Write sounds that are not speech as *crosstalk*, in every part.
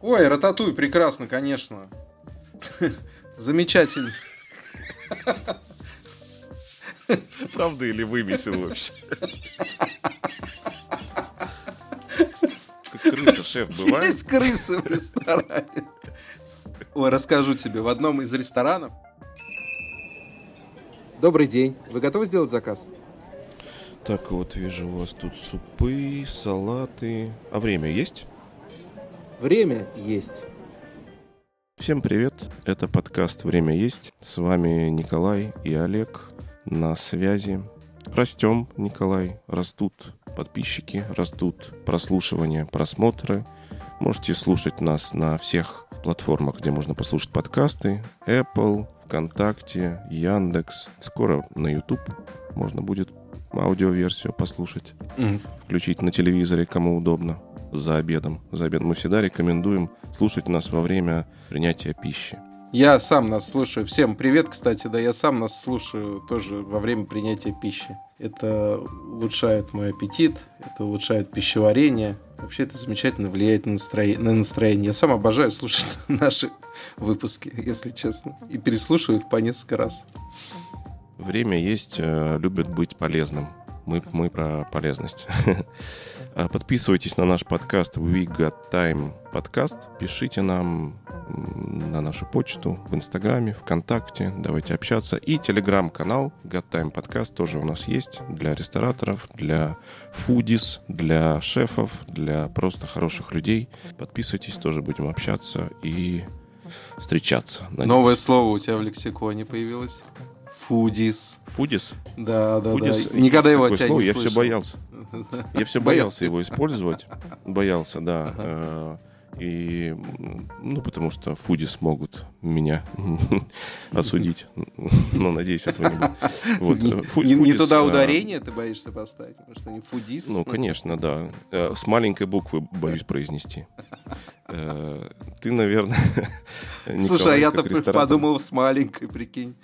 Ой, Рататуй, прекрасно, конечно. Замечательно. Правда или вымесил вообще? Как крыса, шеф, бывает? Есть крысы в ресторане. Ой, расскажу тебе. В одном из ресторанов... Добрый день. Вы готовы сделать заказ? Так, вот вижу у вас тут супы, салаты. А время есть? Время есть. Всем привет, это подкаст «Время есть». С вами Николай и Олег на связи. Растем, Николай, растут подписчики, растут прослушивания, просмотры. Можете слушать нас на всех платформах, где можно послушать подкасты. Apple, ВКонтакте, Яндекс. Скоро на YouTube можно будет аудиоверсию послушать. Мгм. Включить на телевизоре, кому удобно. За обедом. За обедом мы всегда рекомендуем слушать нас во время принятия пищи. Я сам нас слушаю. Всем привет, кстати, да, я сам нас слушаю тоже во время принятия пищи. Это улучшает мой аппетит, это улучшает пищеварение. Вообще это замечательно влияет на, настроение, на настроение. Я сам обожаю слушать *laughs* наши выпуски, если честно. И переслушиваю их по несколько раз. Время есть, э, любит быть полезным. Мы, мы про полезность. *laughs* А Подписывайтесь на наш подкаст We Got Time подкаст. Пишите нам на нашу почту в Инстаграме, ВКонтакте. Давайте общаться. И телеграм-канал Got Time подкаст тоже у нас есть для рестораторов, для фудис, для шефов, для просто хороших людей. Подписывайтесь, тоже будем общаться и встречаться. Надеюсь. Новое слово у тебя в лексиконе появилось. Фудис. Фудис? Да, да, Фудис, да. Никогда его от тебя слово, не Я слышал. все боялся. Я все боялся его использовать. *laughs* Боялся, да. Э, И, ну, потому что фудис могут меня *laughs* осудить. Но, надеюсь, этого не будет. Вот, Не, э, фу- не- не фудис, туда э, ударение ты боишься поставить, потому что они фудис. Ну, конечно, да. С маленькой буквы боюсь произнести. Ты, наверное, *laughs* Слушай, а я-то подумал с маленькой, прикинь.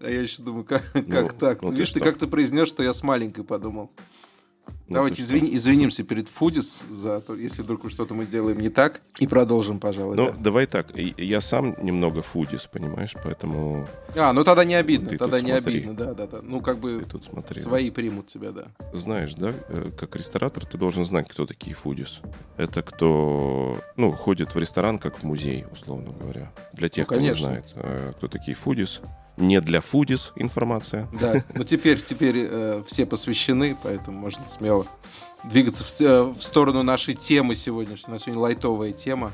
А я еще думаю, как, *laughs* как так? ну Ну, ты видишь, ты что? как-то произнес, что я с маленькой подумал. Ну, Давайте ты что? извини- извинимся перед Фудис за то, если вдруг что-то мы делаем не так. И продолжим, пожалуй. Ну, да. давай так. Я сам немного фудис, понимаешь, поэтому А, ну тогда не обидно, ты тогда не смотри. обидно, да, да, да. Ну, как бы ты тут смотри. свои примут тебя, да. знаешь, да, э, как ресторатор ты должен знать, кто такие фудис. Это кто, ну, ходит в ресторан, как в музей, условно говоря. Для тех, Ну, кто не знает, э, кто такие фудис. Не для фудис информация. Да, но теперь, теперь э, все посвящены, поэтому можно смело двигаться в, э, в сторону нашей темы сегодняшней. У нас сегодня лайтовая тема.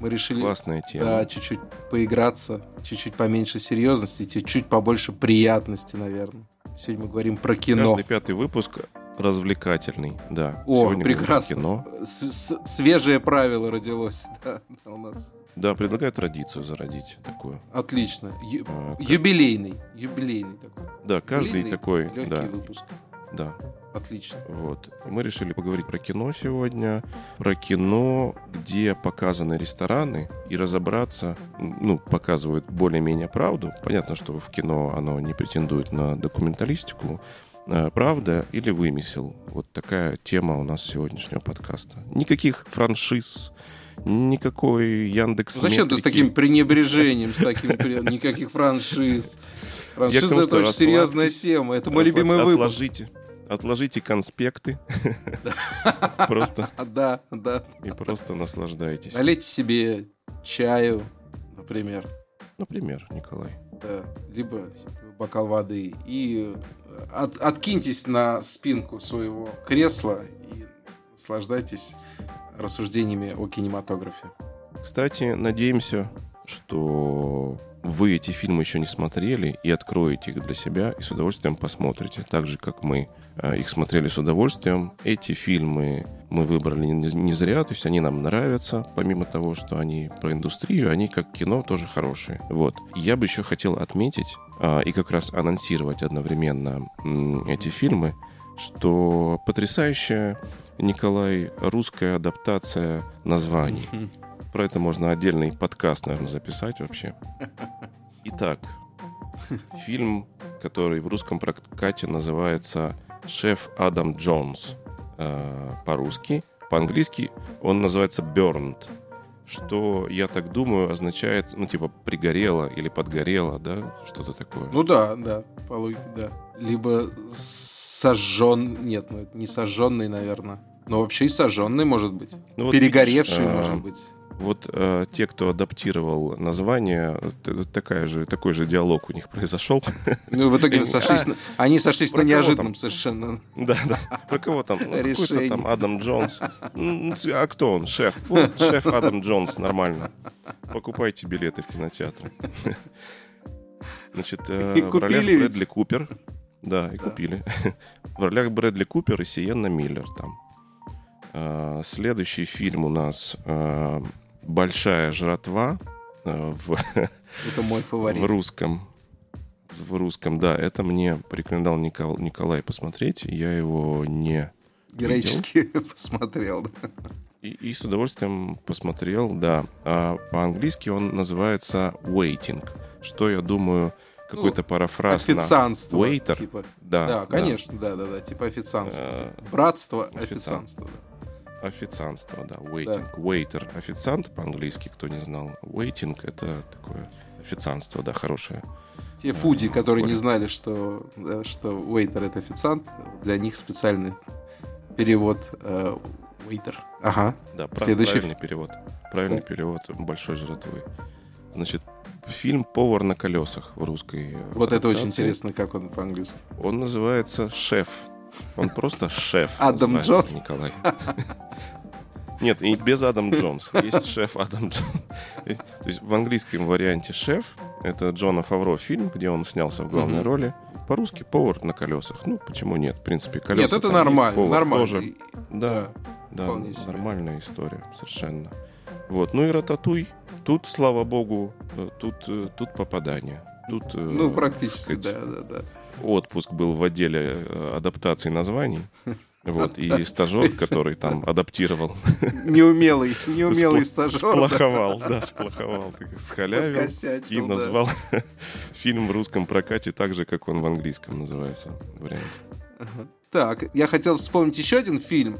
Мы решили Классная тема. да, чуть-чуть поиграться, чуть-чуть поменьше серьезности, чуть-чуть побольше приятности, наверное. Сегодня мы говорим про кино. Каждый пятый выпуск развлекательный, да. О, Сегодня прекрасно. Кино. С- с- свежее правило родилось *laughs* да, у нас. Да, предлагаю традицию зародить такую. Отлично. Ю- А, как- юбилейный. Юбилейный такой. Да, каждый Длинный, такой, Легкий да, выпуск. да. Отлично. Вот. Мы решили поговорить про кино сегодня, про кино, где показаны рестораны, и разобраться, ну, показывают более-менее правду. Понятно, что в кино оно не претендует на документалистику. Э, Правда или вымысел? Вот такая тема у нас сегодняшнего подкаста. Никаких франшиз, никакой Яндекс. Ну, Зачем ты с таким пренебрежением, с таким никаких франшиз? Франшиза это очень серьезная тема. Это мой любимый выпуск. Отложите, отложите конспекты. *laughs* Просто *laughs* Да, да. и просто наслаждайтесь. Налейте себе чаю, например, Например, Николай. да, либо бокал воды и от- откиньтесь на спинку своего кресла и наслаждайтесь рассуждениями о кинематографе. Кстати, надеемся, что вы эти фильмы еще не смотрели и откроете их для себя и с удовольствием посмотрите. Так же, как мы э, их смотрели с удовольствием. Эти фильмы мы выбрали не, зря, то есть они нам нравятся. Помимо того, что они про индустрию, они как кино тоже хорошие. Вот. Я бы еще хотел отметить а, и как раз анонсировать одновременно эти фильмы, что потрясающая, Николай, русская адаптация названий. *laughs* Про это можно отдельный подкаст, наверное, записать вообще. *laughs* Итак, фильм, который в русском прокате называется «Шеф Адам Джонс» э, по-русски. По-английски он называется «Burned». Что, я так думаю, означает, ну, типа, пригорело или подгорело, да, что-то такое. Ну да, да, по логике, да. Либо сожжен... Нет, ну это не сожженный, наверное. Но вообще и сожженный может быть. Ну, вот Перегоревший видишь, может быть. Вот э, те, кто адаптировал название, такая же, такой же диалог у них произошел. Ну, в итоге сошлись, на, они сошлись на неожиданном совершенно. Да, да. Про кого там? Ну, какой-то там Адам Джонс. А кто он? Шеф. Вот шеф Адам Джонс, нормально. Покупайте билеты в кинотеатры. Значит, э, в ролях Брэдли Купер. Да, и купили. В ролях Брэдли Купер и Сиенна Миллер там. Э, следующий фильм у нас э, большая жратва э, в, *laughs* это мой фаворит. в русском. В русском, да, это мне порекомендовал Никол, Николай посмотреть. Я его не Героически видел. *laughs* посмотрел, да. И, и с удовольствием посмотрел, да. А по-английски он называется Waiting, что, я думаю, какой-то ну, парафраз официанство, на waiter. Типа. Да, да, конечно, да, да, да, типа официанство. Э, Братство, официанство, да. Официантство, да. Waiting. Да. Waiter. Официант по-английски, кто не знал. Waiting — это такое официанство, да, хорошее. Те фуди, которые не знали, что, да, что waiter — это официант, для них специальный перевод э, waiter. Ага. Да, Следующий... правильный перевод. Правильный да. перевод большой жратвы. Значит, фильм «Повар на колесах» в русской Вот это очень интересно, как он по-английски. Он называется «Шеф». Он просто шеф. Адам Джонс. Николай. *laughs* Нет, и без Адам Джонс. Есть шеф Адам Джонс. То есть в английском варианте шеф это Джона Фавро фильм, где он снялся в главной роли. По-русски повар на колесах. Ну, почему нет? В принципе, колеса. Нет, это нормально. Есть, нормально. Тоже. Да, да, да нормальная история, совершенно. Вот. Ну и Рататуй. Тут, слава богу, э, тут, э, тут попадание. Тут, э, ну, практически, сказать, да, да, да отпуск был в отделе э, адаптации названий. Вот, и стажер, который там адаптировал. Неумелый, неумелый стажер. Сплоховал, да, сплоховал. Схалявил и назвал *laughs* фильм в русском прокате так же, как он в английском называется вариант. Так, я хотел вспомнить еще один фильм,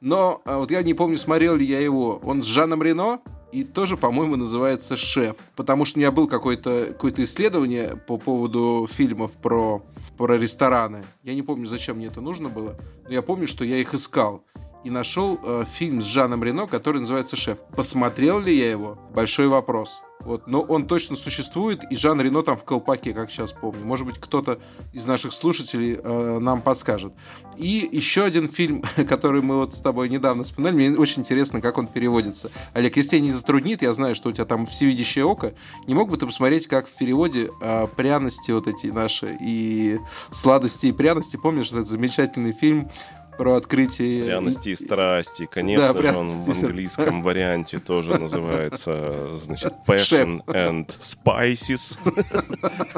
но а, вот я не помню, смотрел ли я его. Он с Жаном Рено, и тоже, по-моему, называется «Шеф». Потому что у меня было какое-то какое исследование по поводу фильмов про, про рестораны. Я не помню, зачем мне это нужно было, но я помню, что я их искал. И нашел э, фильм с Жаном Рено, который называется «Шеф». Посмотрел ли я его? Большой вопрос. Вот, но он точно существует, и Жан Рено там в колпаке, как сейчас помню. Может быть, кто-то из наших слушателей э, нам подскажет. И еще один фильм, *laughs* который мы вот с тобой недавно вспоминали, мне очень интересно, как он переводится. Олег, если тебя не затруднит, я знаю, что у тебя там всевидящее око, не мог бы ты посмотреть, как в переводе э, пряности вот эти наши и сладости и пряности, помнишь, этот замечательный фильм про открытие... Пряности и страсти. Конечно да, же, он в английском варианте тоже называется, значит, *laughs* Passion and Spices.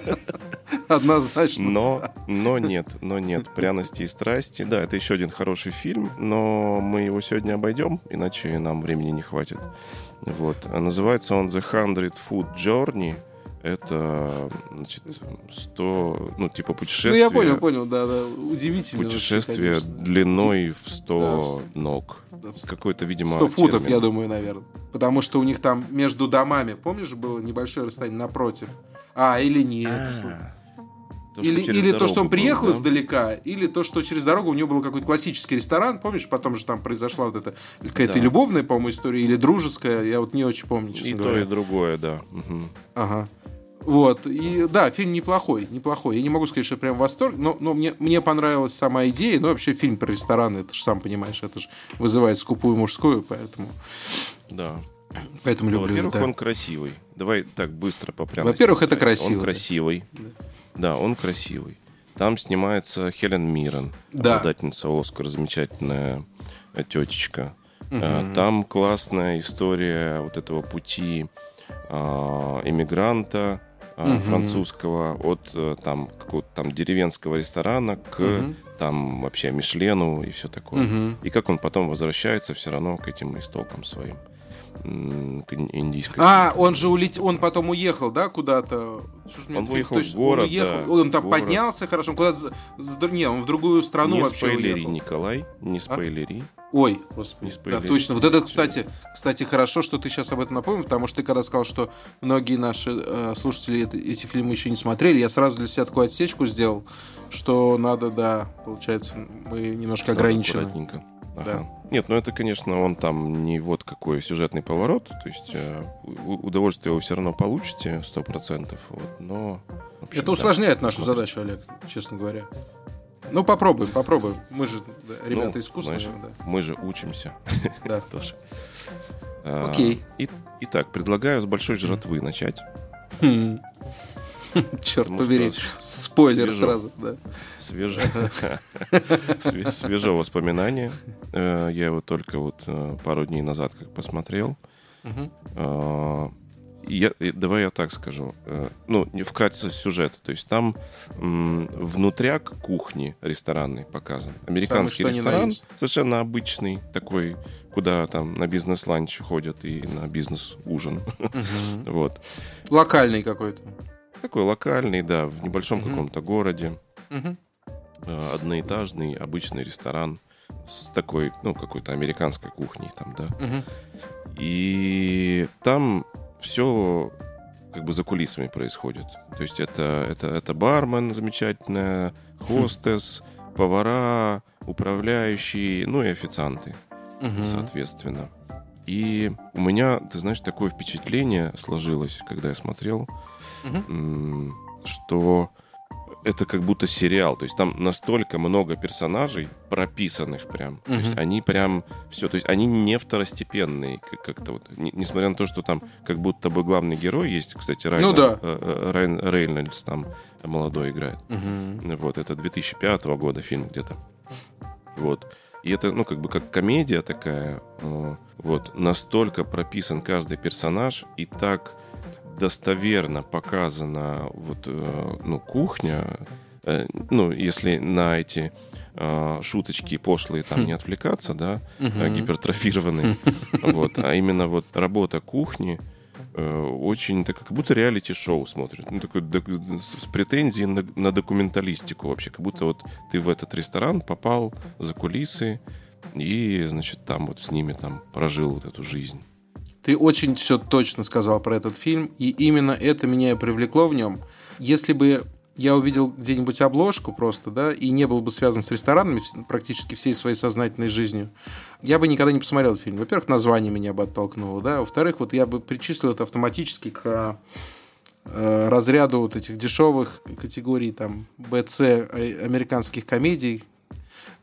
*laughs* Однозначно. Но, но нет, но нет. Пряности и страсти. Да, это еще один хороший фильм, но мы его сегодня обойдем, иначе нам времени не хватит. Вот. Называется он The Hundred Food Journey – это, значит, 100, ну, типа путешествие. Ну, я понял, понял, да, да. Удивительно. Путешествие вообще, длиной в 100 да, ног. Да, Какой-то, видимо, 100 футов, термин. я думаю, наверное. Потому что у них там между домами, помнишь, было небольшое расстояние напротив? А, или нет. А-а-а. То, или или то, что он приехал был, да? издалека, или то, что через дорогу у него был какой-то классический ресторан, помнишь, потом же там произошла вот эта какая-то да. любовная, по-моему, история, или дружеская, я вот не очень помню, честно и говоря. И то, и другое, да. Угу. Ага. Вот, и да, фильм неплохой, неплохой. Я не могу сказать, что прям восторг, но, но мне, мне понравилась сама идея. Ну, вообще фильм про рестораны, это же, сам понимаешь, это же вызывает скупую мужскую, поэтому... Да. Поэтому ну, люблю. Во-первых, да. он красивый. Давай так быстро по Во-первых, это красиво. Он красивый. Да. да, он красивый. Там снимается Хелен Миррен, да. обладательница Оскара, замечательная тетечка. Угу. Там классная история вот этого пути а, иммигранта угу. французского от э, там какого-то там деревенского ресторана к угу. там вообще Мишлену и все такое. Угу. И как он потом возвращается все равно к этим истокам своим. Индийской. А, он же улетел, он потом уехал, да, куда-то? Он уехал в город, он, уехал, да, он там город. поднялся, хорошо, он куда-то, не, он в другую страну не вообще спойлери, уехал. Николай, не спойлери. А? Ой, господи, Не да, точно. Вот это, кстати, кстати, хорошо, что ты сейчас об этом напомнил, потому что ты когда сказал, что многие наши э, слушатели это- эти фильмы еще не смотрели, я сразу для себя такую отсечку сделал, что надо, да, получается, мы немножко Надо ограничены. аккуратненько. Ага. Да. Нет, ну это, конечно, он там не вот какой сюжетный поворот, то есть э, удовольствие вы все равно получите, сто процентов, вот, но... общем, Это да, усложняет нашу посмотрите. задачу, Олег, честно говоря. Ну, попробуем, попробуем. Мы же да, ребята Ну, искусные. знаешь, да. Мы же учимся *laughs* Да. *laughs* тоже. А, Окей. и- Итак, предлагаю с большой жратвы начать. Хм. *laughs* Черт побери. Спойлер сразу, да. Свеже... *laughs* све- свежо воспоминание. Э, Я его только вот э, пару дней назад как посмотрел. И я, давай я так скажу. Э, Ну, не вкратце сюжет. То есть там внутряк кухни ресторанной показан. Американский на ресторан, совершенно обычный такой, куда там на бизнес-ланч ходят и на бизнес-ужин. *laughs* Вот. Локальный какой-то. Такой локальный, да, в небольшом каком-то городе. Э, Одноэтажный, обычный ресторан с такой, ну, какой-то американской кухней там, да. Мгм. И там все как бы за кулисами происходит. То есть это, это, это бармен замечательная, хостес, повара, управляющие, ну и официанты, Мгм. соответственно. И у меня, ты знаешь, такое впечатление сложилось, когда я смотрел, м, что это как будто сериал. То есть там настолько много персонажей прописанных прям. То есть они прям все. То есть они не второстепенные как- как-то вот. Не- несмотря на то, что там как будто бы главный герой есть, кстати, Райан, Ну да. э, э, Райан Рейнольдс там молодой играет. Мгм. Вот, это 2005 года фильм где-то. Вот. И это, ну, как бы как комедия такая. э, Вот. Настолько прописан каждый персонаж и так достоверно показана вот, э, ну, кухня. Э, Ну, если на эти э, шуточки пошлые там не отвлекаться, да, гипертрофированные. Вот. А именно вот работа кухни очень так как будто реалити-шоу смотрит. Ну, такой док- с с претензией на, на документалистику вообще. Как будто вот ты в этот ресторан попал за кулисы и, значит, там вот с ними там прожил вот эту жизнь. Ты очень все точно сказал про этот фильм, и именно это меня и привлекло в нем. Если бы я увидел где-нибудь обложку просто, да, и не был бы связан с ресторанами практически всей своей сознательной жизнью, я бы никогда не посмотрел фильм. Во-первых, название меня бы оттолкнуло, да, во-вторых, вот я бы причислил это автоматически к э, разряду вот этих дешевых категорий там БЦ э, американских комедий,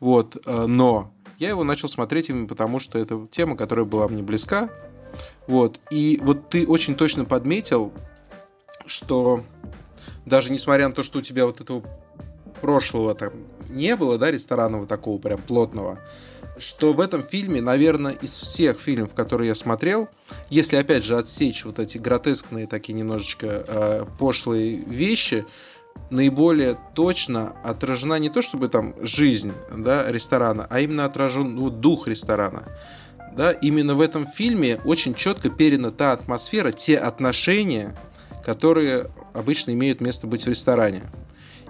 вот, э, но я его начал смотреть именно потому, что это тема, которая была мне близка, вот, и вот ты очень точно подметил, что даже несмотря на то, что у тебя вот этого прошлого там не было, да, ресторанного такого прям плотного, что в этом фильме, наверное, из всех фильмов, которые я смотрел, если опять же отсечь вот эти гротескные такие немножечко э, пошлые вещи, наиболее точно отражена не то чтобы там жизнь да, ресторана, а именно отражен ну, дух ресторана. Да, именно в этом фильме очень четко передана та атмосфера, те отношения, которые обычно имеют место быть в ресторане.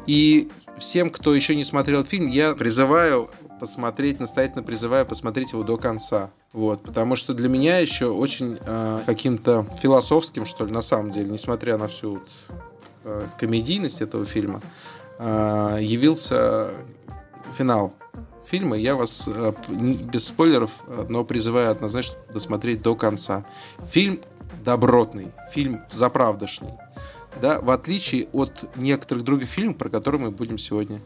И всем, кто еще не смотрел фильм, я призываю посмотреть, настоятельно призываю посмотреть его до конца. Вот, потому что для меня еще очень э, каким-то философским, что ли, на самом деле, несмотря на всю э, комедийность этого фильма, э, явился финал фильма. Я вас э, без спойлеров, но призываю однозначно досмотреть до конца. Фильм добротный, фильм заправдошный. Да, в отличие от некоторых других фильмов, про которые мы будем сегодня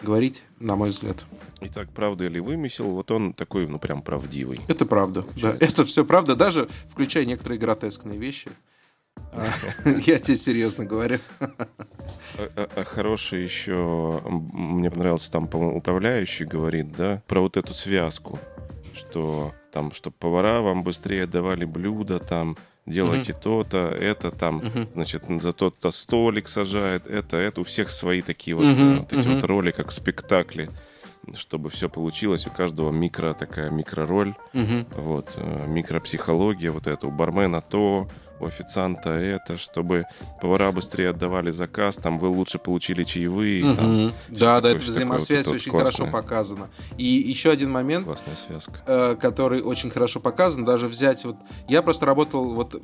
говорить, на мой взгляд. Итак, правда или вымысел, вот он такой, ну, прям правдивый. Это правда. Да, Получается. это все правда, даже включая некоторые гротескные вещи. *laughs* Я тебе серьезно говорю. А, а- а хороший еще, мне понравился там, по-моему, управляющий говорит, да, про вот эту связку, что там, чтобы повара вам быстрее давали блюда, там, делайте то-то, это там, Мгм. значит, за тот-то столик сажает, это, это, у всех свои такие вот, э, вот эти мгм. вот роли, как в спектакле. чтобы все получилось. У каждого микро такая микророль. Мгм. Вот, э, микропсихология, вот это у бармена то, у официанта это, чтобы повара быстрее отдавали заказ, там вы лучше получили чаевые. там Мгм. Да, да, эта всё взаимосвязь вот очень это хорошо показана. И еще один момент, э, который очень хорошо показан, даже взять вот... Я просто работал вот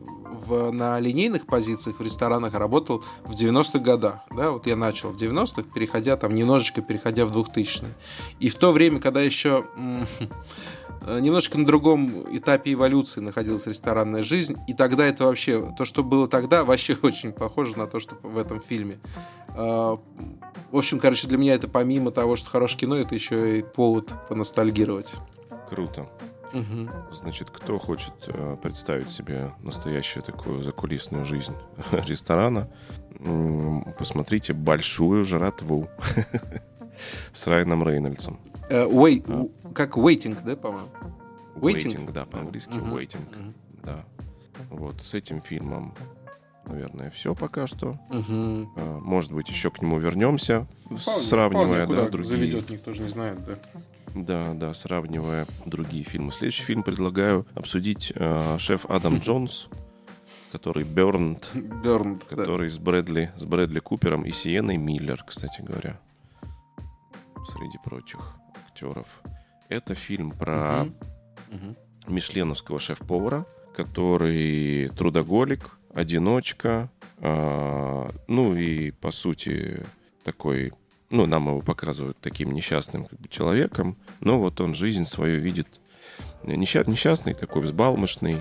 в, на линейных позициях в ресторанах, работал в 90-х годах, да, вот я начал в 90-х, переходя там немножечко, переходя в 2000-е. И в то время, когда еще *laughs* немножко на другом этапе эволюции находилась ресторанная жизнь, и тогда это вообще, то, что было тогда, вообще *laughs* очень похоже на то, что в этом фильме. Э, В общем, короче, для меня это помимо того, что хорошее кино, это еще и повод поностальгировать. Круто. Мгм. Значит, кто хочет э, представить себе настоящую такую закулисную жизнь *laughs* ресторана, посмотрите «Большую жратву» *laughs* с Райаном Рейнольдсом. Э, wait- А. как waiting, да, по-моему? Waiting? Waiting, да, по-английски Мгм. waiting, Мгм. да. Вот, с этим фильмом, наверное, все пока что. Э, Может быть, еще к нему вернемся, Вполне- сравнивая, вполне, да, другие... заведет, никто же не знает, да. Да, да, сравнивая другие фильмы. Следующий фильм предлагаю обсудить э, шеф Адам *laughs* Джонс, который Бёрнт, да. который с Брэдли, с Брэдли Купером и Сиеной Миллер, кстати говоря, среди прочих актеров. Это фильм про Мгм. Мгм. мишленовского шеф-повара, который трудоголик, одиночка, а, ну и, по сути, такой, ну, нам его показывают таким несчастным как бы, человеком, но вот он жизнь свою видит несча- несчастный, такой взбалмошный,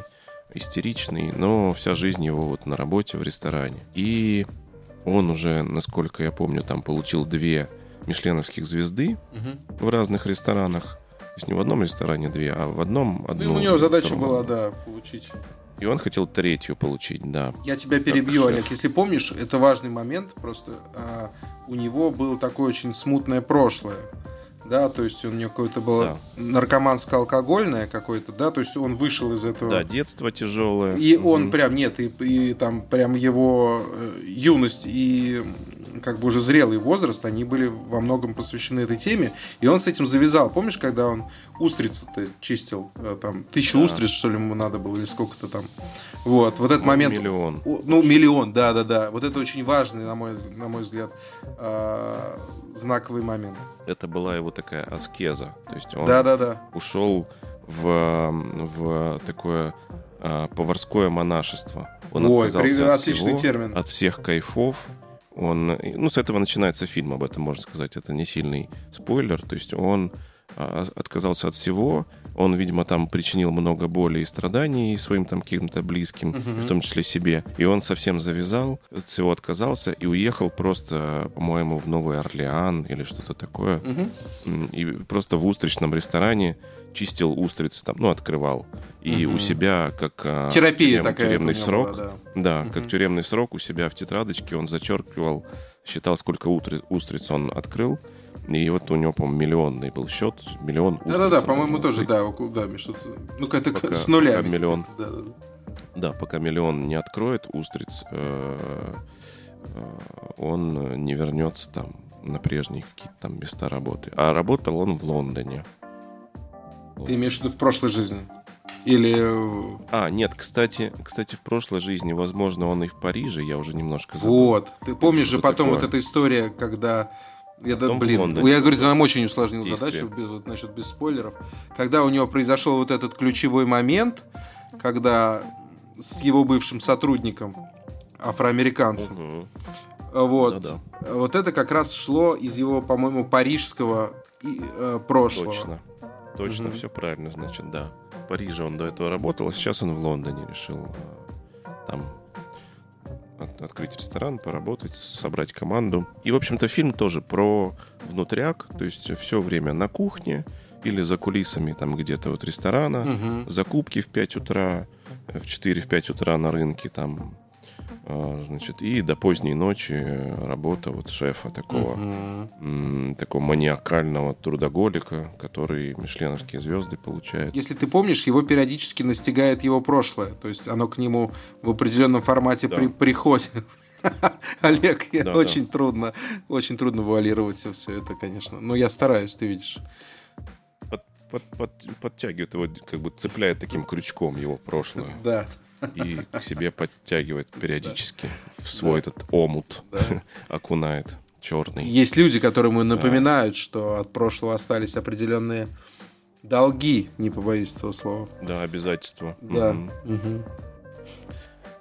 истеричный, но вся жизнь его вот на работе в ресторане. И он уже, насколько я помню, там получил две мишленовских звезды Мгм. в разных ресторанах. То есть не в одном ресторане две, а в одном Ну, одну. и у него задача втором была, да, получить. И он хотел третью получить, да. Я тебя перебью, шеф. Олег. Если помнишь, это важный момент. Просто а, у него было такое очень смутное прошлое. Да, то есть у него какое-то было наркоманско-алкогольное какое-то, да, то есть он вышел из этого. Да, детство тяжелое. И он Мгм. прям, нет, и, и там прям его э, юность и как бы уже зрелый возраст, они были во многом посвящены этой теме, и он с этим завязал. Помнишь, когда он устрицы-то чистил, э, там, тысячу Да. устриц, что ли, ему надо было, или сколько-то там. Вот, вот этот Ну, момент... Миллион. Ну, миллион, да, да, да. Вот это очень важный, на мой, на мой взгляд, э, знаковый момент. Это была его такая аскеза. То есть он Да, да, да. ушел в, в такое а, поварское монашество. Он Ой, отказался при- от отличный всего, термин. от всех кайфов. Он, ну, с этого начинается фильм, об этом можно сказать. Это не сильный спойлер. То есть он отказался от всего. Он, видимо, там причинил много боли и страданий своим там каким-то близким, Мгм. в том числе себе. И он совсем завязал, от всего отказался и уехал просто, по-моему, в Новый Орлеан или что-то такое. М, И просто в устричном ресторане чистил устрицы там, ну, открывал. И Мгм. у себя, как а, Терапия тюрем- такая. тюремный срок, была, да. да, Мгм. как тюремный срок у себя в тетрадочке он зачеркивал, считал, сколько утри- устриц он открыл. И вот у него, по-моему, миллионный был счет. Миллион устриц. Да-да-да, по-моему, тоже, да, около, да, что-то, ну, как-то Пока- с нулями. пока миллион. Да, да, пока миллион не откроет устриц, э, э, он не вернется там на прежние какие-то там места работы. А работал он в Лондоне. Ты имеешь в виду в прошлой жизни? Или... А, нет, кстати, кстати, в прошлой жизни, возможно, он и в Париже, я уже немножко забыл. Вот. Ты помнишь же потом такое. вот эта история, когда... Я, да, блин, Лондоне. я говорю, нам очень усложнил Действие. задачу, без, вот, значит, без спойлеров. Когда у него произошел вот этот ключевой момент, когда с его бывшим сотрудником, афроамериканцем, Мгм. вот, Да-да. вот это как раз шло из его, по-моему, парижского и, э, прошлого. Точно. Точно, Мгм. все правильно, значит, да. В Париже он до этого работал, а сейчас он в Лондоне решил э, там от- открыть ресторан, поработать, собрать команду. И, в общем-то, фильм тоже про внутряк, то есть все время на кухне или за кулисами там где-то вот ресторана, Мгм. закупки в 5 утра, э, в 4-5 утра на рынке там, значит, и до поздней ночи э, работа вот шефа такого м, такого маниакального трудоголика, который мишленовские звезды получает. Если ты помнишь, его периодически настигает его прошлое. То есть оно к нему в определенном формате Да. при- приходит. *laughs* Олег, Да, очень трудно, очень трудно вуалировать все, это, конечно. Но я стараюсь, ты видишь. Под- под- под- подтягивает его, как бы цепляет таким крючком его прошлое. Да, И к себе подтягивает периодически в свой этот омут. *laughs* Окунает. Черный. Есть люди, которые ему напоминают, что от прошлого остались определенные долги, не побоюсь этого слова. Да, обязательства. Да.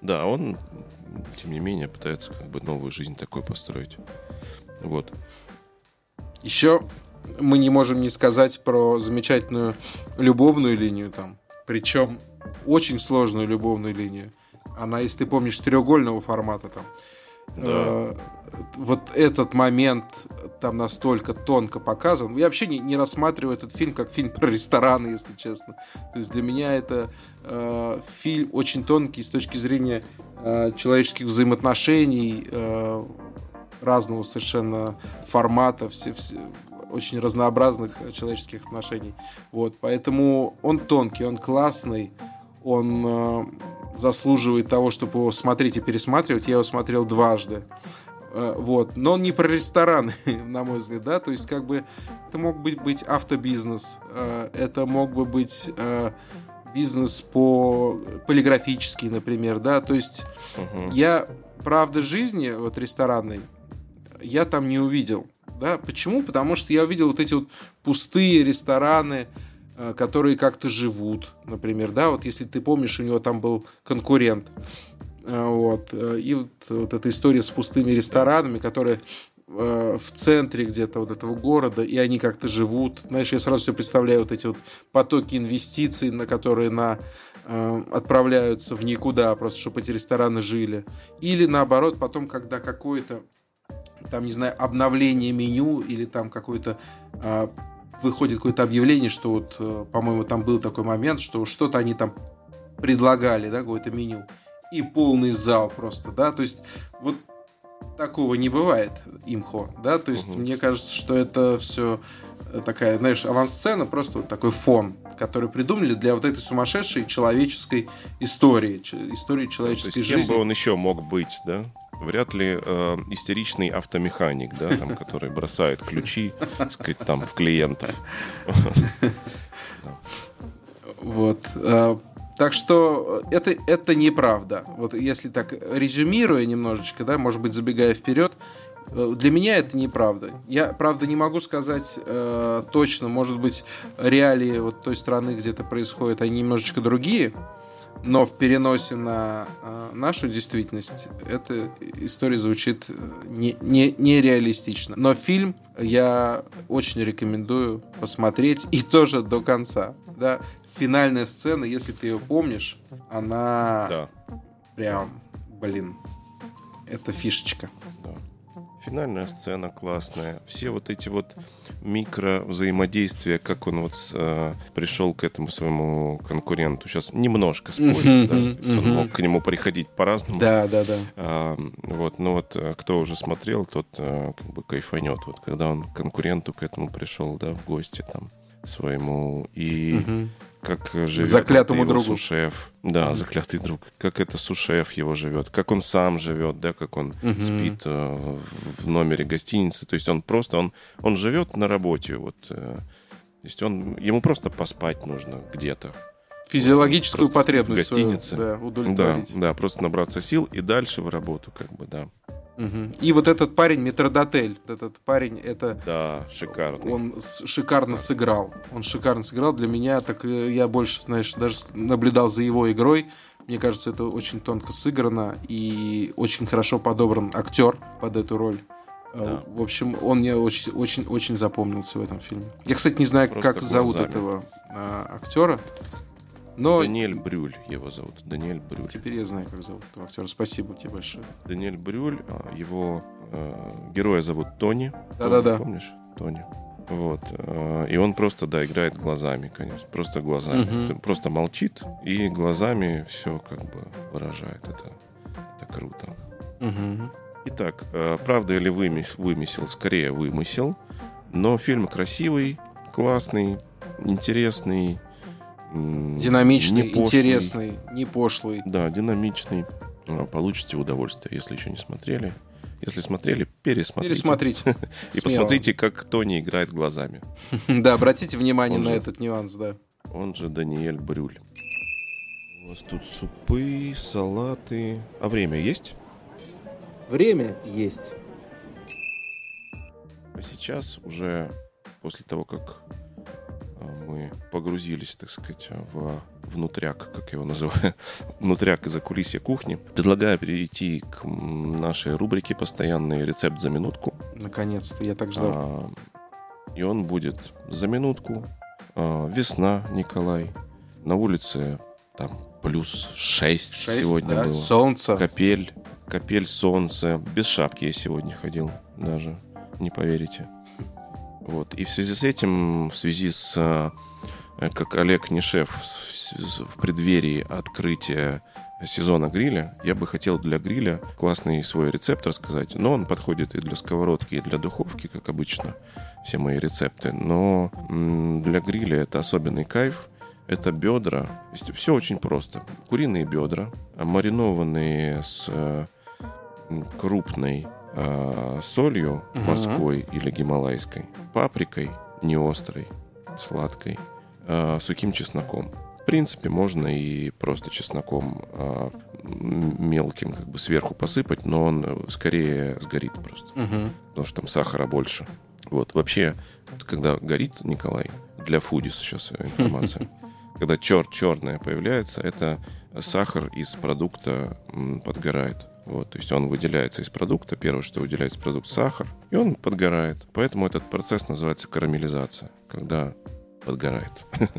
Да, он, тем не менее, пытается как бы новую жизнь такой построить. Вот. Еще мы не можем не сказать про замечательную любовную линию там. Причем очень сложную любовную линию. Она, если ты помнишь, треугольного формата там. Да. Э, вот этот момент там настолько тонко показан. Я вообще не, не рассматриваю этот фильм как фильм про рестораны, если честно. То есть для меня это э, фильм очень тонкий с точки зрения э, человеческих взаимоотношений, э, разного совершенно формата, все, все- очень разнообразных э, человеческих отношений. Вот, поэтому он тонкий, он классный, он э, заслуживает того, чтобы его смотреть и пересматривать. Я его смотрел дважды. Э, Вот. Но он не про рестораны, *laughs* на мой взгляд, да. То есть, как бы, это мог быть, быть автобизнес, э, это мог бы быть бизнес по полиграфический, например, да. То есть, Мгм. я правда жизни, вот ресторанной, я там не увидел. Да? Почему? Потому что я увидел вот эти вот пустые рестораны, которые как-то живут, например, да, вот если ты помнишь, у него там был конкурент, Э, вот, э, и вот, вот эта история с пустыми ресторанами, которые э, в центре где-то вот этого города, и они как-то живут. Знаешь, я сразу себе представляю вот эти вот потоки инвестиций, на которые на, э, отправляются в никуда, просто чтобы эти рестораны жили. Или наоборот, потом, когда какое-то там, не знаю, обновление меню или там какое-то а, выходит какое-то объявление, что вот, э, по-моему, там был такой момент, что что-то они там предлагали, да, какое-то меню, и полный зал просто, да, то есть вот такого не бывает имхо, да, то есть Мгм. мне кажется, что это все такая, знаешь, авансцена, просто вот такой фон, который придумали для вот этой сумасшедшей человеческой истории, истории То человеческой есть кем жизни. бы он еще мог быть, да? Вряд ли э, истеричный автомеханик, да, там, который бросает ключи, так сказать, там в клиентов. Вот. э, Так что это, это неправда. Вот если так резюмируя немножечко, да, может быть, забегая вперед, э, для меня это неправда. Я, правда, не могу сказать э, точно, может быть, реалии вот той страны, где это происходит, они немножечко другие, но в переносе на э, нашу действительность эта история звучит э, не, не, нереалистично. Но фильм я очень рекомендую посмотреть и тоже до конца. Да? Финальная сцена, если ты ее помнишь, она Да, прям, блин, это фишечка. да. Финальная сцена классная. Все вот эти вот микро взаимодействия, как он вот э, пришел к этому своему конкуренту. Сейчас немножко спорю, да. Он мог к нему приходить по-разному. Да, да, да. А, вот, ну вот, э, кто уже смотрел, тот э, как бы кайфанет. Вот когда он к конкуренту к этому пришел, да, в гости там своему, и. Как э, живет заклятому его другу. сушеф. Да, заклятый друг. Как это сушеф его живет, как он сам живет, да, как он Мгм. спит э, в номере гостиницы. То есть он просто, он, он живет на работе, вот. э, то есть он, ему просто поспать нужно где-то. Физиологическую Просто в потребность свою, гостинице. да, Да, удовлетворить. да, просто набраться сил и дальше в работу, как бы, да. Мгм. И вот этот парень метродотель, этот парень, это Да, шикарно. он шикарно сыграл. Он шикарно сыграл. Для меня, так э, я больше, знаешь, даже наблюдал за его игрой. Мне кажется, это очень тонко сыграно и очень хорошо подобран актер под эту роль. Э, Да. В общем, он мне очень, очень, очень запомнился в этом фильме. Я, кстати, не знаю, Просто как зовут глазами. этого а, актера, но Даниэль Брюль его зовут. Даниэль Брюль. теперь я знаю, как зовут этого актера. Спасибо тебе большое. Даниэль Брюль, а, его э, героя зовут Тони. Да-да-да. Помнишь? Тони. Вот. э, И он просто, да, играет глазами, конечно. Просто глазами. Мгм. Просто молчит и глазами все как бы выражает. Это, это круто. Мгм. Итак, э, правда или вымес- вымысел? Скорее вымысел. Но фильм красивый, классный, интересный. Динамичный, не пошлый. интересный, не пошлый. Да, динамичный. э, получите удовольствие, если еще не смотрели. Если смотрели, пересмотрите. Пересмотрите. *laughs* И посмотрите, как Тони играет глазами. *laughs* Да, обратите внимание на этот нюанс, да. Он же Даниэль Брюль. У вас тут супы, салаты. А время есть? Время есть. А сейчас уже после того, как а, мы погрузились, так сказать, в внутряк, как я его называю, *laughs* внутряк из-за кулисья кухни, предлагаю перейти к нашей рубрике «Постоянный рецепт за минутку». Наконец-то, я так ждал. А, И он будет за минутку. А, Весна, Николай. На улице там плюс 6, Шесть, сегодня да, было. солнце. Капель, капель, солнце. Без шапки я сегодня ходил даже, не поверите. Вот. И в связи с этим, в связи с, э, как Олег Нишев в преддверии открытия сезона гриля, я бы хотел для гриля классный свой рецепт рассказать. Но он подходит и для сковородки, и для духовки, как обычно, все мои рецепты. Но для гриля это особенный кайф. Это бедра. Все очень просто. Куриные бедра, маринованные с э, крупной э, солью морской или гималайской, паприкой не острой, сладкой, э, сухим чесноком. В принципе, можно и просто чесноком э, мелким как бы сверху посыпать, но он скорее сгорит просто Мгм. потому что там сахара больше. Вот, вообще, когда горит Николай, для фудис сейчас информация, *laughs* когда чер черное появляется, это сахар из продукта подгорает. Вот, то есть он выделяется из продукта, первое, что выделяется продукт сахар, и он подгорает. Поэтому этот процесс называется карамелизация, когда подгорает. *laughs*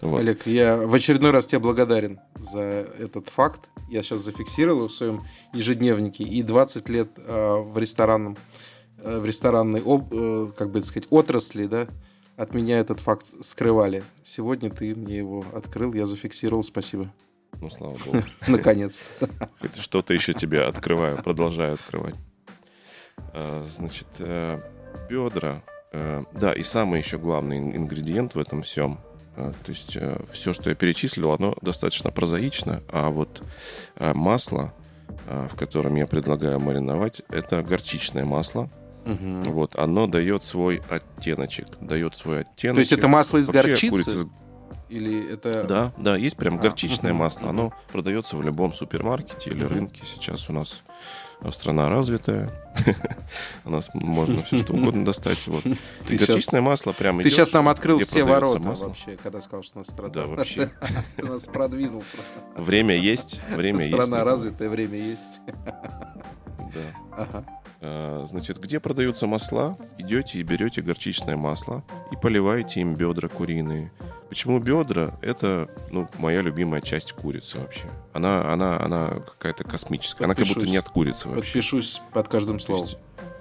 Вот. Олег, я в очередной раз тебе благодарен за этот факт. Я сейчас зафиксировал в своем ежедневнике. И 20 лет э, в ресторанном, э, в ресторанной, э, как бы сказать, отрасли, да, от меня этот факт скрывали. Сегодня ты мне его открыл, я зафиксировал, спасибо. Ну, слава богу. *laughs* Наконец-то. Хоть Что-то еще тебе открываю, продолжаю открывать. А, Значит, э, бедра. э, Да, и самый еще главный ин- ингредиент в этом всем. э, То есть все, что я перечислил, оно достаточно прозаично, а вот масло, в котором я предлагаю мариновать, это горчичное масло. Мгм. Вот, оно дает свой оттеночек, дает свой оттенок. То есть это масло из Вообще, горчицы? курица- Или это... Да, да, есть прям А, горчичное мгм, *laughs* масло. Оно продается в любом супермаркете или рынке. Сейчас у нас э, страна развитая. *laughs* У нас можно все что угодно достать. Вот. *laughs* Ты горчичное масло прям Ты сейчас нам открыл все ворота масло. вообще, когда сказал, что у нас страна. Да, вообще. Ты нас продвинул. Время есть, время есть. Страна развитая, время есть. Да. А, Значит, где продаются масла, идете и берете горчичное масло и поливаете им бедра куриные. Почему бедра? Это, ну, моя любимая часть курицы вообще. Она, она, она какая-то космическая. Она как будто Подпишусь. не от курицы вообще. Подпишусь под каждым словом. есть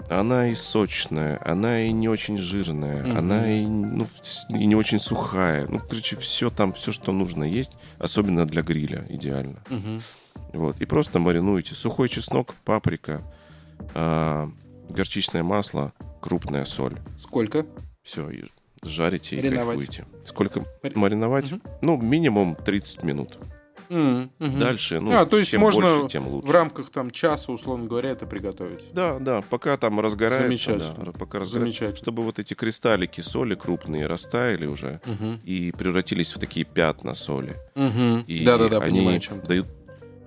она и сочная, она и не очень жирная, Мгм. она и, ну, и не очень сухая. Ну, короче, все там, все, что нужно есть, особенно для гриля, идеально. Мгм. Вот. И просто маринуете. Сухой чеснок, паприка, а, горчичное масло, крупная соль. Сколько? Все, и жарите и Мариновать. кайфуете. Сколько Мари- мариновать? Мгм. Ну, минимум 30 минут. Мгм. Дальше, ну, А, то есть чем можно больше, тем лучше. В рамках там часа, условно говоря, это приготовить. Да, да, пока там разгорается, Замечательно. да, пока разгорается, Замечательно. чтобы вот эти кристаллики соли крупные растаяли уже Мгм. и превратились в такие пятна соли. Мгм. И Да-да-да, они понимаю, чем дают,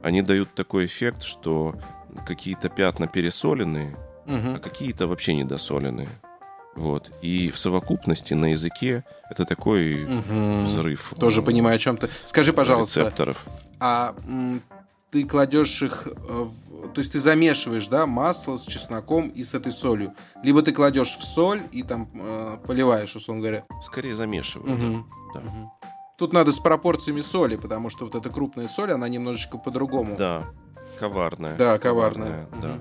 они дают такой эффект, что какие-то пятна пересоленные, а Мгм. какие-то вообще недосоленные. Вот. И в совокупности на языке это такой Мгм. взрыв. Тоже э, понимаю, о чем ты. Скажи, пожалуйста, рецепторов. а ты кладешь их, э, то есть ты замешиваешь, да, масло с чесноком и с этой солью, либо ты кладешь в соль и там э, поливаешь, условно говоря. Скорее замешиваю. Мгм. да. Мгм. Тут надо с пропорциями соли, потому что вот эта крупная соль, она немножечко по-другому. Да, коварная. Да, коварная. да.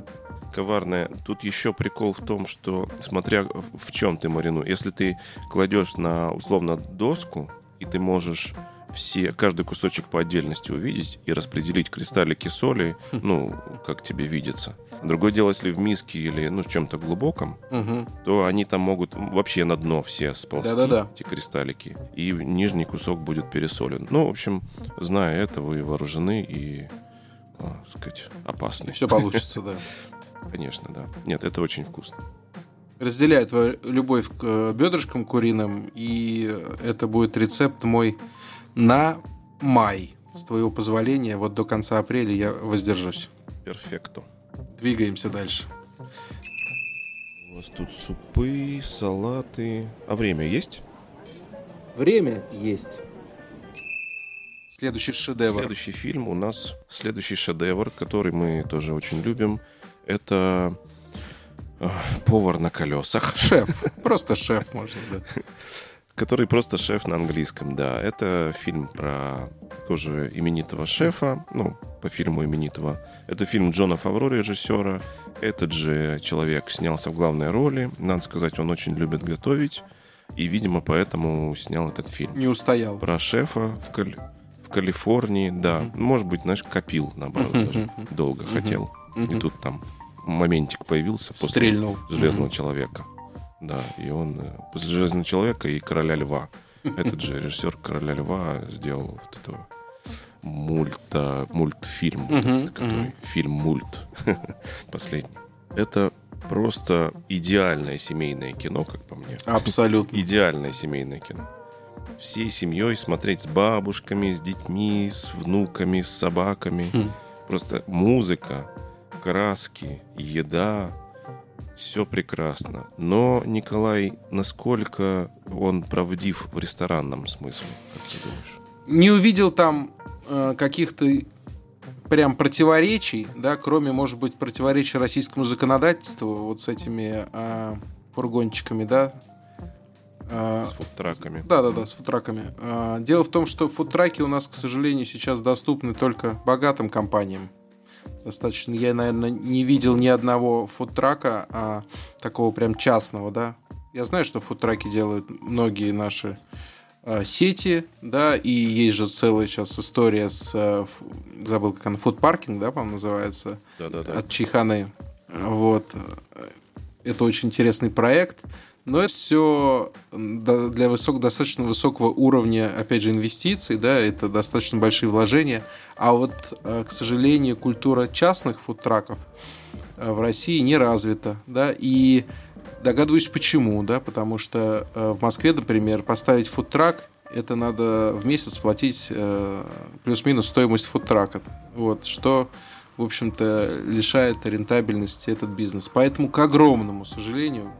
Коварная. Тут еще прикол в том, что смотря в чем ты маринуешь. Если ты кладешь на условно доску, и ты можешь все, каждый кусочек по отдельности увидеть и распределить кристаллики соли, ну, как тебе видится. Другое дело, если в миске или ну, в чем-то глубоком, Мгм. то они там могут вообще на дно все сползти, Да-да-да. эти кристаллики, и нижний кусок будет пересолен. Ну, в общем, зная это, вы вооружены и а, сказать, опасный. Все получится, да. *laughs* Конечно, да. Нет, это очень вкусно. Разделяю твою любовь к э, бедрышкам куриным, и это будет рецепт мой на май. С твоего позволения, вот до конца апреля я воздержусь. Перфекто. Двигаемся дальше. У вас тут супы, салаты. А время есть? Время есть. Следующий шедевр. Следующий фильм у нас, следующий шедевр, который мы тоже очень любим, это э, «Повар на колесах». Шеф. Просто шеф, можно, да. Который просто шеф на английском, да. Это фильм про тоже именитого шефа, ну, по фильму именитого. Это фильм Джона Фавро, режиссера. Этот же человек снялся в главной роли. Надо сказать, он очень любит готовить. И, видимо, поэтому снял этот фильм. Не устоял. Про шефа в, Каль... в Калифорнии, да. Мгм. Может быть, знаешь, копил, наоборот, Мгм, даже. Долго Мгм. хотел. И Мгм. тут там моментик появился после Стрельнул. Железного Мгм. человека. Да, и он э, после Железного человека и Короля Льва. Этот же режиссер Короля Льва сделал вот этого мульта, мультфильм, вот Мгм, этот, который мгм. фильм-мульт *laughs* последний. Это просто идеальное семейное кино, как по мне. Абсолютно. Идеальное семейное кино. Всей семьей смотреть с бабушками, с детьми, с внуками, с собаками. Хм. Просто музыка, краски, еда, все прекрасно. Но Николай, насколько он правдив в ресторанном смысле, как ты думаешь? Не увидел там э, каких-то прям противоречий, да, кроме, может быть, противоречий российскому законодательству вот с этими э, фургончиками, да. Э, С фудтраками. Да, да, да, с фудтраками. А, Дело в том, что фудтраки у нас, к сожалению, сейчас доступны только богатым компаниям. Достаточно. Я, наверное, не видел ни одного фудтрака, а, такого прям частного, да. Я знаю, что фудтраки делают многие наши а, сети, да, и есть же целая сейчас история с, ф- забыл, как она, фудпаркинг, да, по-моему, называется Да-да-да. от Чайханы. Вот. Это очень интересный проект. Но это все для высок, достаточно высокого уровня, опять же, инвестиций, да, это достаточно большие вложения. А вот, э, к сожалению, культура частных фудтраков э, в России не развита, да, и догадываюсь почему, да, потому что э, в Москве, например, поставить фудтрак, это надо в месяц платить плюс-минус стоимость фудтрака, вот, что в общем-то, лишает рентабельности этот бизнес. Поэтому, к огромному сожалению,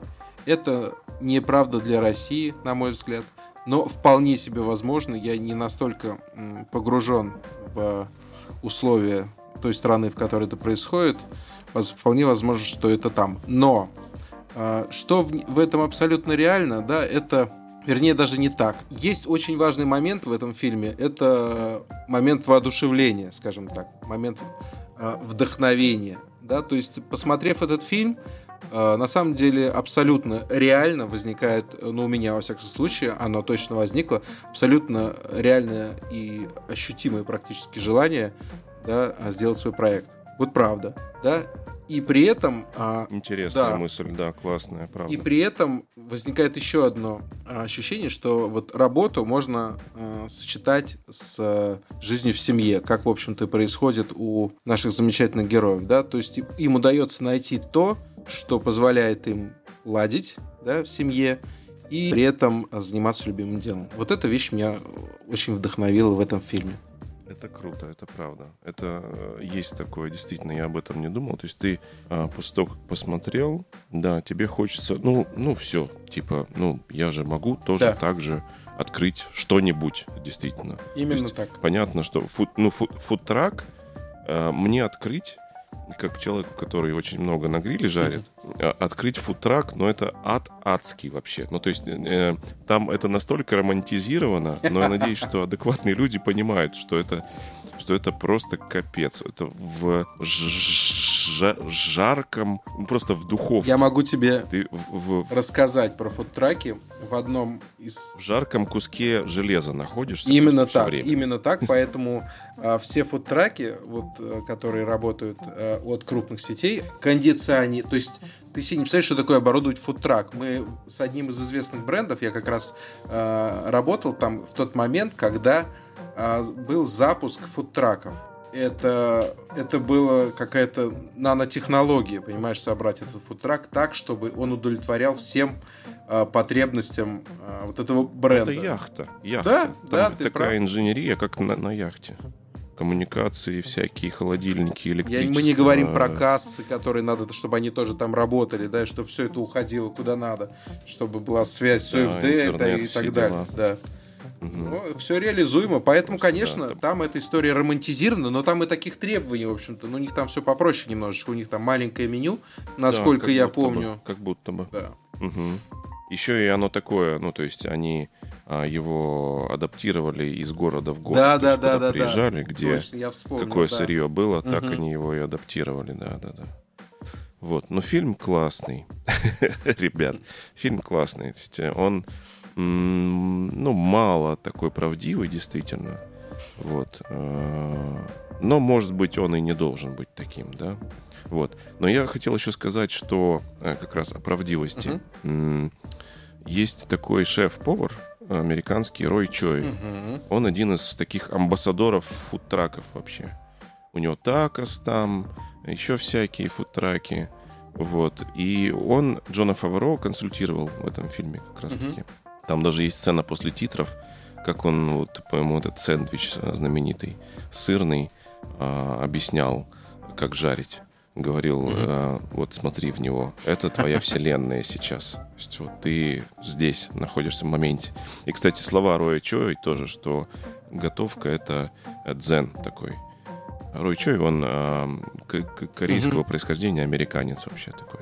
это неправда для России, на мой взгляд, но вполне себе возможно. Я не настолько погружен в условия той страны, в которой это происходит. Вполне возможно, что это там. Но а, что в, в этом абсолютно реально, да, это Вернее, даже не так. Есть очень важный момент в этом фильме. Это момент воодушевления, скажем так. Момент э, вдохновения. Да? То есть, посмотрев этот фильм, на самом деле абсолютно реально возникает, ну, у меня, во всяком случае, оно точно возникло, абсолютно реальное и ощутимое практически желание да, сделать свой проект. Вот правда. Да? И при этом а, Интересная Да. мысль, да, классная, правда. и при этом возникает еще одно а, ощущение, что вот работу можно а, сочетать с а, жизнью в семье, как, в общем-то, происходит у наших замечательных героев, да, то есть им удается найти то, что позволяет им ладить, да, в семье, и при этом заниматься любимым делом. Вот эта вещь меня очень вдохновила в этом фильме. Это круто, это правда. Это э, есть такое, действительно, я об этом не думал. То есть ты а, после того, как посмотрел, да, тебе хочется, ну, ну все, типа, ну, я же могу тоже Да. так же открыть что-нибудь, действительно. Именно есть так. Понятно, что фуд, ну, фуд, фудтрак э, мне открыть, как человеку, который очень много на гриле жарит, э, открыть фудтрак, но это ад адский вообще. Ну, то есть э, там это настолько романтизировано, но я надеюсь, что адекватные люди понимают, что это что это просто капец. Это в жа- жарком, ну, просто в духовке. Я могу тебе Ты в, в- рассказать про фудтраки в одном из в жарком куске железа находишься. Именно так, время. именно так, *laughs* поэтому а, все фудтраки, вот, э, которые работают э, от крупных сетей, кондиционер, то есть ты себе не представляешь, что такое оборудовать фудтрак. Мы с одним из известных брендов, я как раз э, работал там в тот момент, когда был запуск фудтраков. это, это было какая-то нанотехнология, понимаешь, собрать этот фудтрак так, чтобы он удовлетворял всем э, потребностям э, вот этого бренда. Это яхта. яхта. Да, Там да, ты такая прав. инженерия, как на, на яхте. Коммуникации всякие, холодильники, Я, электричество. мы не говорим про кассы, которые надо, чтобы они тоже там работали, да, и чтобы все это уходило куда надо, чтобы была связь с Да, ОФД и так дела. далее. Да. Мгм. все реализуемо, поэтому, Просто, конечно, да, там эта история романтизирована, но там и таких требований, в общем-то, ну, у них там все попроще немножечко, у них там маленькое меню, насколько Да, я будто бы, помню. как будто бы. Да. Мгм. Еще и оно такое, ну, то есть они а, его адаптировали из города в город. Да, да, да, да, да. приезжали, где Точно, я вспомнил. какое да. сырье было, так Мгм. они его и адаптировали, да, да, да. Вот, но фильм классный, *laughs* ребят, фильм классный. Э, он, ну, мало такой правдивый, действительно. Вот. э, Но, может быть, он и не должен быть таким, да. Вот. Но я хотел еще сказать, что э, как раз о правдивости. М, Есть такой шеф-повар американский Рой Чой. Мгм. Он один из таких амбассадоров фудтраков вообще. У него такос там, еще всякие фудтраки. Вот. И он Джона Фавро консультировал в этом фильме как раз таки. Там даже есть сцена после титров, как он, вот, по-моему, этот сэндвич э, знаменитый, сырный, а, объяснял, как жарить. Говорил, э, вот смотри в него, это твоя *laughs* вселенная сейчас. То есть вот ты здесь находишься в моменте. И, кстати, слова Роя Чой тоже, что готовка — это э, дзен такой. Рой Чой, он к- к- корейского происхождения, американец вообще такой.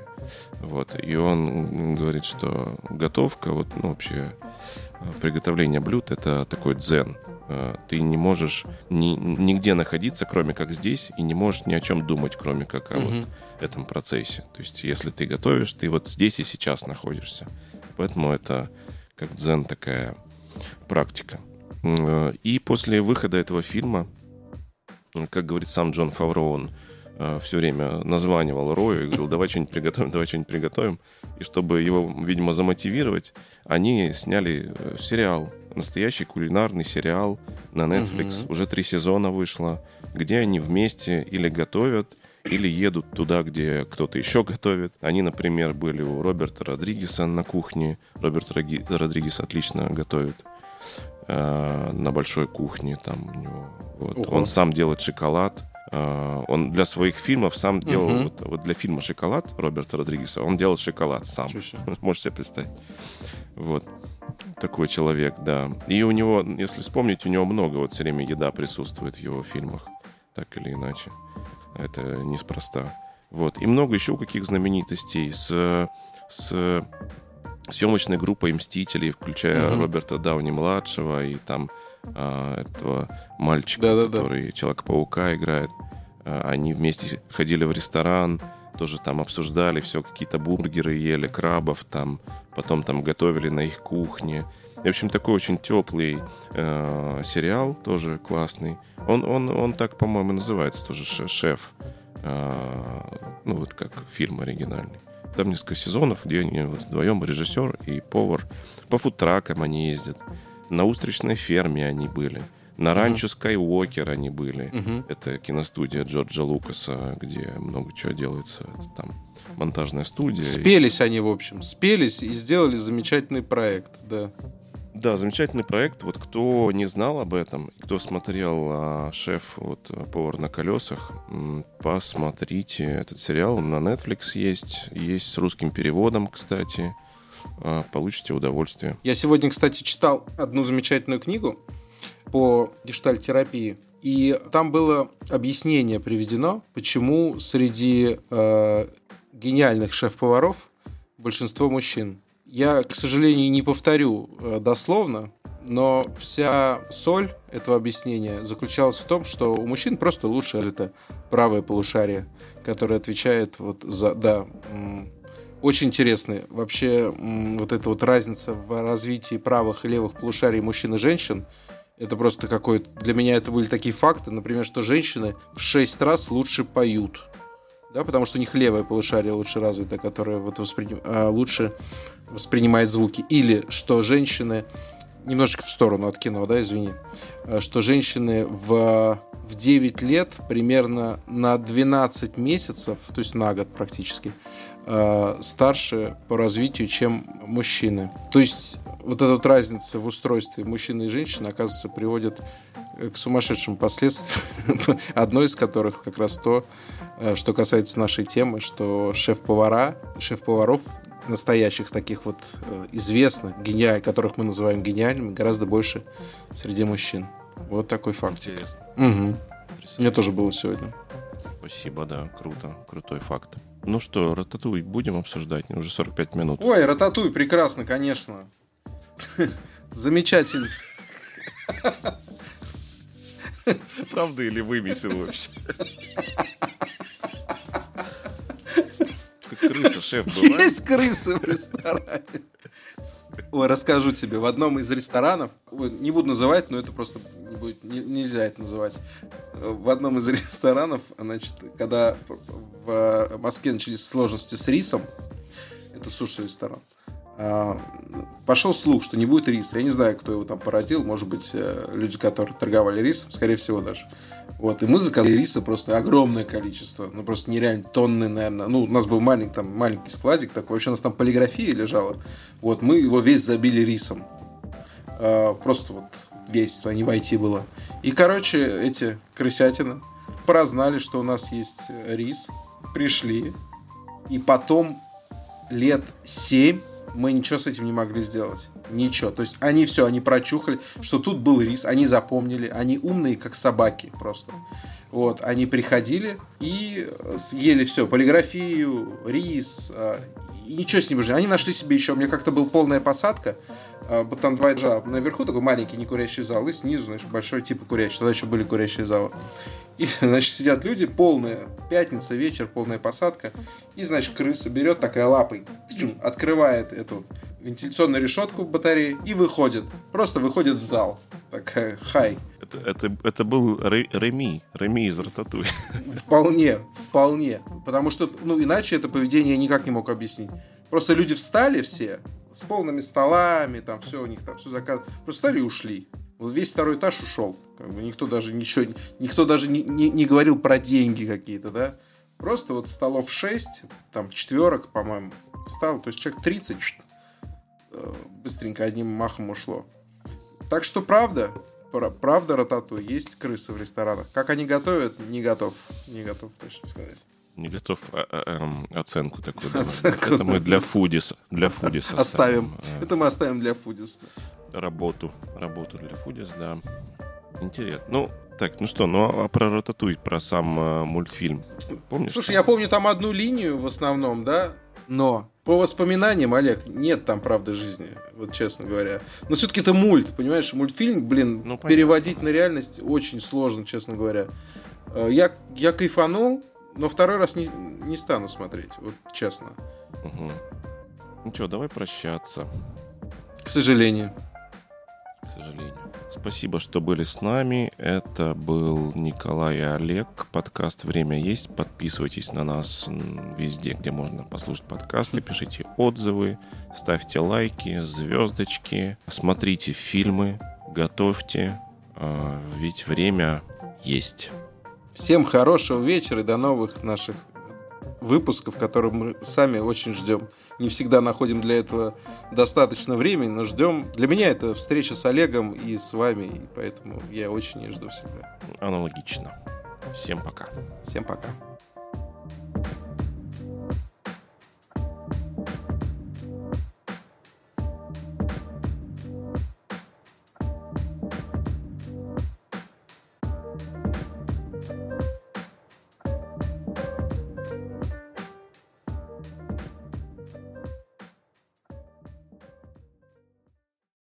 Вот. И он говорит, что готовка, вот, ну, вообще, э, приготовление блюд — это такой дзен. Э, Ты не можешь ни, нигде находиться, кроме как здесь, и не можешь ни о чем думать, кроме как о Мгм. вот этом процессе. То есть, если ты готовишь, ты вот здесь и сейчас находишься. Поэтому это как дзен такая практика. Э, И после выхода этого фильма, как говорит сам Джон Фавро, он все время названивал Рою и говорил, давай что-нибудь приготовим, давай что-нибудь приготовим. И чтобы его, видимо, замотивировать, они сняли э, сериал, настоящий кулинарный сериал на Netflix. Мгм. Уже три сезона вышло, где они вместе или готовят, или едут туда, где кто-то еще готовит. Они, например, были у Роберта Родригеса на кухне. Роберт Родригес отлично готовит э, на большой кухне. Там у него, вот. Он сам делает шоколад. Э, он для своих фильмов сам делал, Мгм. вот, вот для фильма «Шоколад» Роберта Родригеса, он делал шоколад сам. Себе. *laughs* Можете себе представить. Вот. Такой человек, да. И у него, если вспомнить, у него много вот все время еда присутствует в его фильмах. Так или иначе. Это неспроста. Вот. И много еще каких знаменитостей с, с съемочной группой «Мстителей», включая Мгм. Роберта Дауни-младшего и там а, этого мальчика, Да-да-да. который Человека-паука играет. А, Они вместе ходили в ресторан, тоже там обсуждали все, какие-то бургеры ели, крабов там, потом там готовили на их кухне. И, в общем, такой очень теплый э, сериал, тоже классный. Он, он, он так, по-моему, называется тоже «Ше- «Шеф». Э, ну, вот как фильм оригинальный. Там несколько сезонов, где они вот вдвоем, режиссер и повар. По фудтракам они ездят. На устричной ферме они были. На ранчо Скайуокер они были. Мгм. Это киностудия Джорджа Лукаса, где много чего делается. Это там монтажная студия. И- Спелись они, в общем, спелись и сделали замечательный проект, да. Да, замечательный проект. Вот кто не знал об этом, и кто смотрел а, «Шеф», вот «Повар на колесах», посмотрите этот сериал. На Netflix есть. Есть с русским переводом, кстати. А, Получите удовольствие. Я сегодня, кстати, читал одну замечательную книгу по гештальтерапии. И там было объяснение приведено, почему среди э, гениальных шеф-поваров большинство мужчин. Я, к сожалению, не повторю э, дословно, но вся соль этого объяснения заключалась в том, что у мужчин просто лучше это правое полушарие, которое отвечает вот за... Да, очень интересно. Вообще, вот эта вот разница в развитии правых и левых полушарий мужчин и женщин, это просто какой-то... Для меня это были такие факты, например, что женщины в 6 раз лучше поют. Да, потому что у них левое полушарие лучше развито, которое вот восприним- а, лучше воспринимает звуки. Или что женщины немножечко в сторону от кино, да, извини, э, что женщины в, в 9 лет примерно на 12 месяцев, то есть на год практически, э, старше по развитию, чем мужчины. То есть вот эта вот разница в устройстве мужчины и женщины, оказывается, приводит к сумасшедшим последствиям, *laughs* одно из которых как раз то, э, что касается нашей темы, что шеф-повара, шеф-поваров настоящих таких вот э, известных, гениальных, которых мы называем гениальными, гораздо больше среди мужчин. Вот такой факт. Интересно. Угу. Мне тоже было сегодня. Спасибо, да, круто, крутой факт. Ну что, Рататуй будем обсуждать? Уже 45 минут. Ой, Рататуй, прекрасно, конечно. Замечательно. Правда или вымесил вообще? Крыса, шеф, бывает? Есть крысы в ресторане. Ой, расскажу тебе. В одном из ресторанов, не буду называть, но это просто не будет, не- нельзя это называть. В одном из *laughs* ресторанов, значит, когда в Москве начались сложности с рисом, это суши-ресторан, пошел слух, что не будет риса. Я не знаю, кто его там породил. Может быть, э, люди, которые торговали рисом, скорее всего даже. Вот, и мы заказали риса просто огромное количество. Ну, просто нереально тонны, наверное. Ну, у нас был маленький, там, маленький складик такой. Вообще у нас там полиграфия лежала. Вот, мы его весь забили рисом. А, просто вот весь, туда не войти было. И, короче, эти крысятины прознали, что у нас есть рис. Пришли. И потом лет 7 мы ничего с этим не могли сделать. Ничего. То есть они все, они прочухали, что тут был рис, они запомнили, они умные, как собаки просто. Вот, они приходили и э, съели все, полиграфию, рис, э, и ничего с ним уже. Они нашли себе еще, у меня как-то была полная посадка, э, вот там два этажа, наверху такой маленький некурящий зал, и снизу, знаешь, большой типа курящий, тогда еще были курящие залы. И, *laughs* значит, сидят люди, полная пятница, вечер, полная посадка, и, значит, крыса берет такая лапой, открывает эту вентиляционную решетку в батарее и выходит. Просто выходит в зал. Такая, хай. Это, это, это был Ре- Реми, Реми из Рататуй. Вполне, вполне. Потому что, ну, иначе это поведение я никак не мог объяснить. Просто люди встали все с полными столами, там все у них там все заказ. Просто встали и ушли. Вот весь второй этаж ушел. Как бы никто даже ничего, никто даже не, не, не говорил про деньги какие-то, да. Просто вот столов 6, там четверок, по-моему, встал. То есть человек 30 э, быстренько одним махом ушло. Так что правда, пра- правда, Ратату, есть крысы в ресторанах. Как они готовят, не готов. Не готов точно сказать. Не готов а, а, эм, оценку такую. Оценку. Это мы для Фудиса. Для Фудиса Оставим. э, Это мы оставим для Фудис. работу. Работу для Фудис, да. Интересно. Ну, так, ну что, ну а про Рататуй, про сам э, мультфильм. Помнишь? Слушай, там? я помню там одну линию в основном, да? Но по воспоминаниям, Олег, нет там правды жизни, вот честно говоря. Но все-таки это мульт, понимаешь? Мультфильм, блин, Ну, понятно. переводить на реальность очень сложно, честно говоря. Э, Я, я кайфанул, но второй раз не, не стану смотреть, вот честно. Мгм. Ну что, давай прощаться, К сожалению. к сожалению. Спасибо, что были с нами. Это был Николай и Олег. Подкаст «Время есть». Подписывайтесь на нас везде, где можно послушать подкасты. Пишите отзывы, ставьте лайки, звездочки. Смотрите фильмы, готовьте. а, Ведь время есть. Всем хорошего вечера и до новых наших выпусков, которые мы сами очень ждем. Не всегда находим для этого достаточно времени, но ждем. Для меня это встреча с Олегом и с вами, и поэтому я очень ее жду всегда. Аналогично. Всем пока. Всем пока.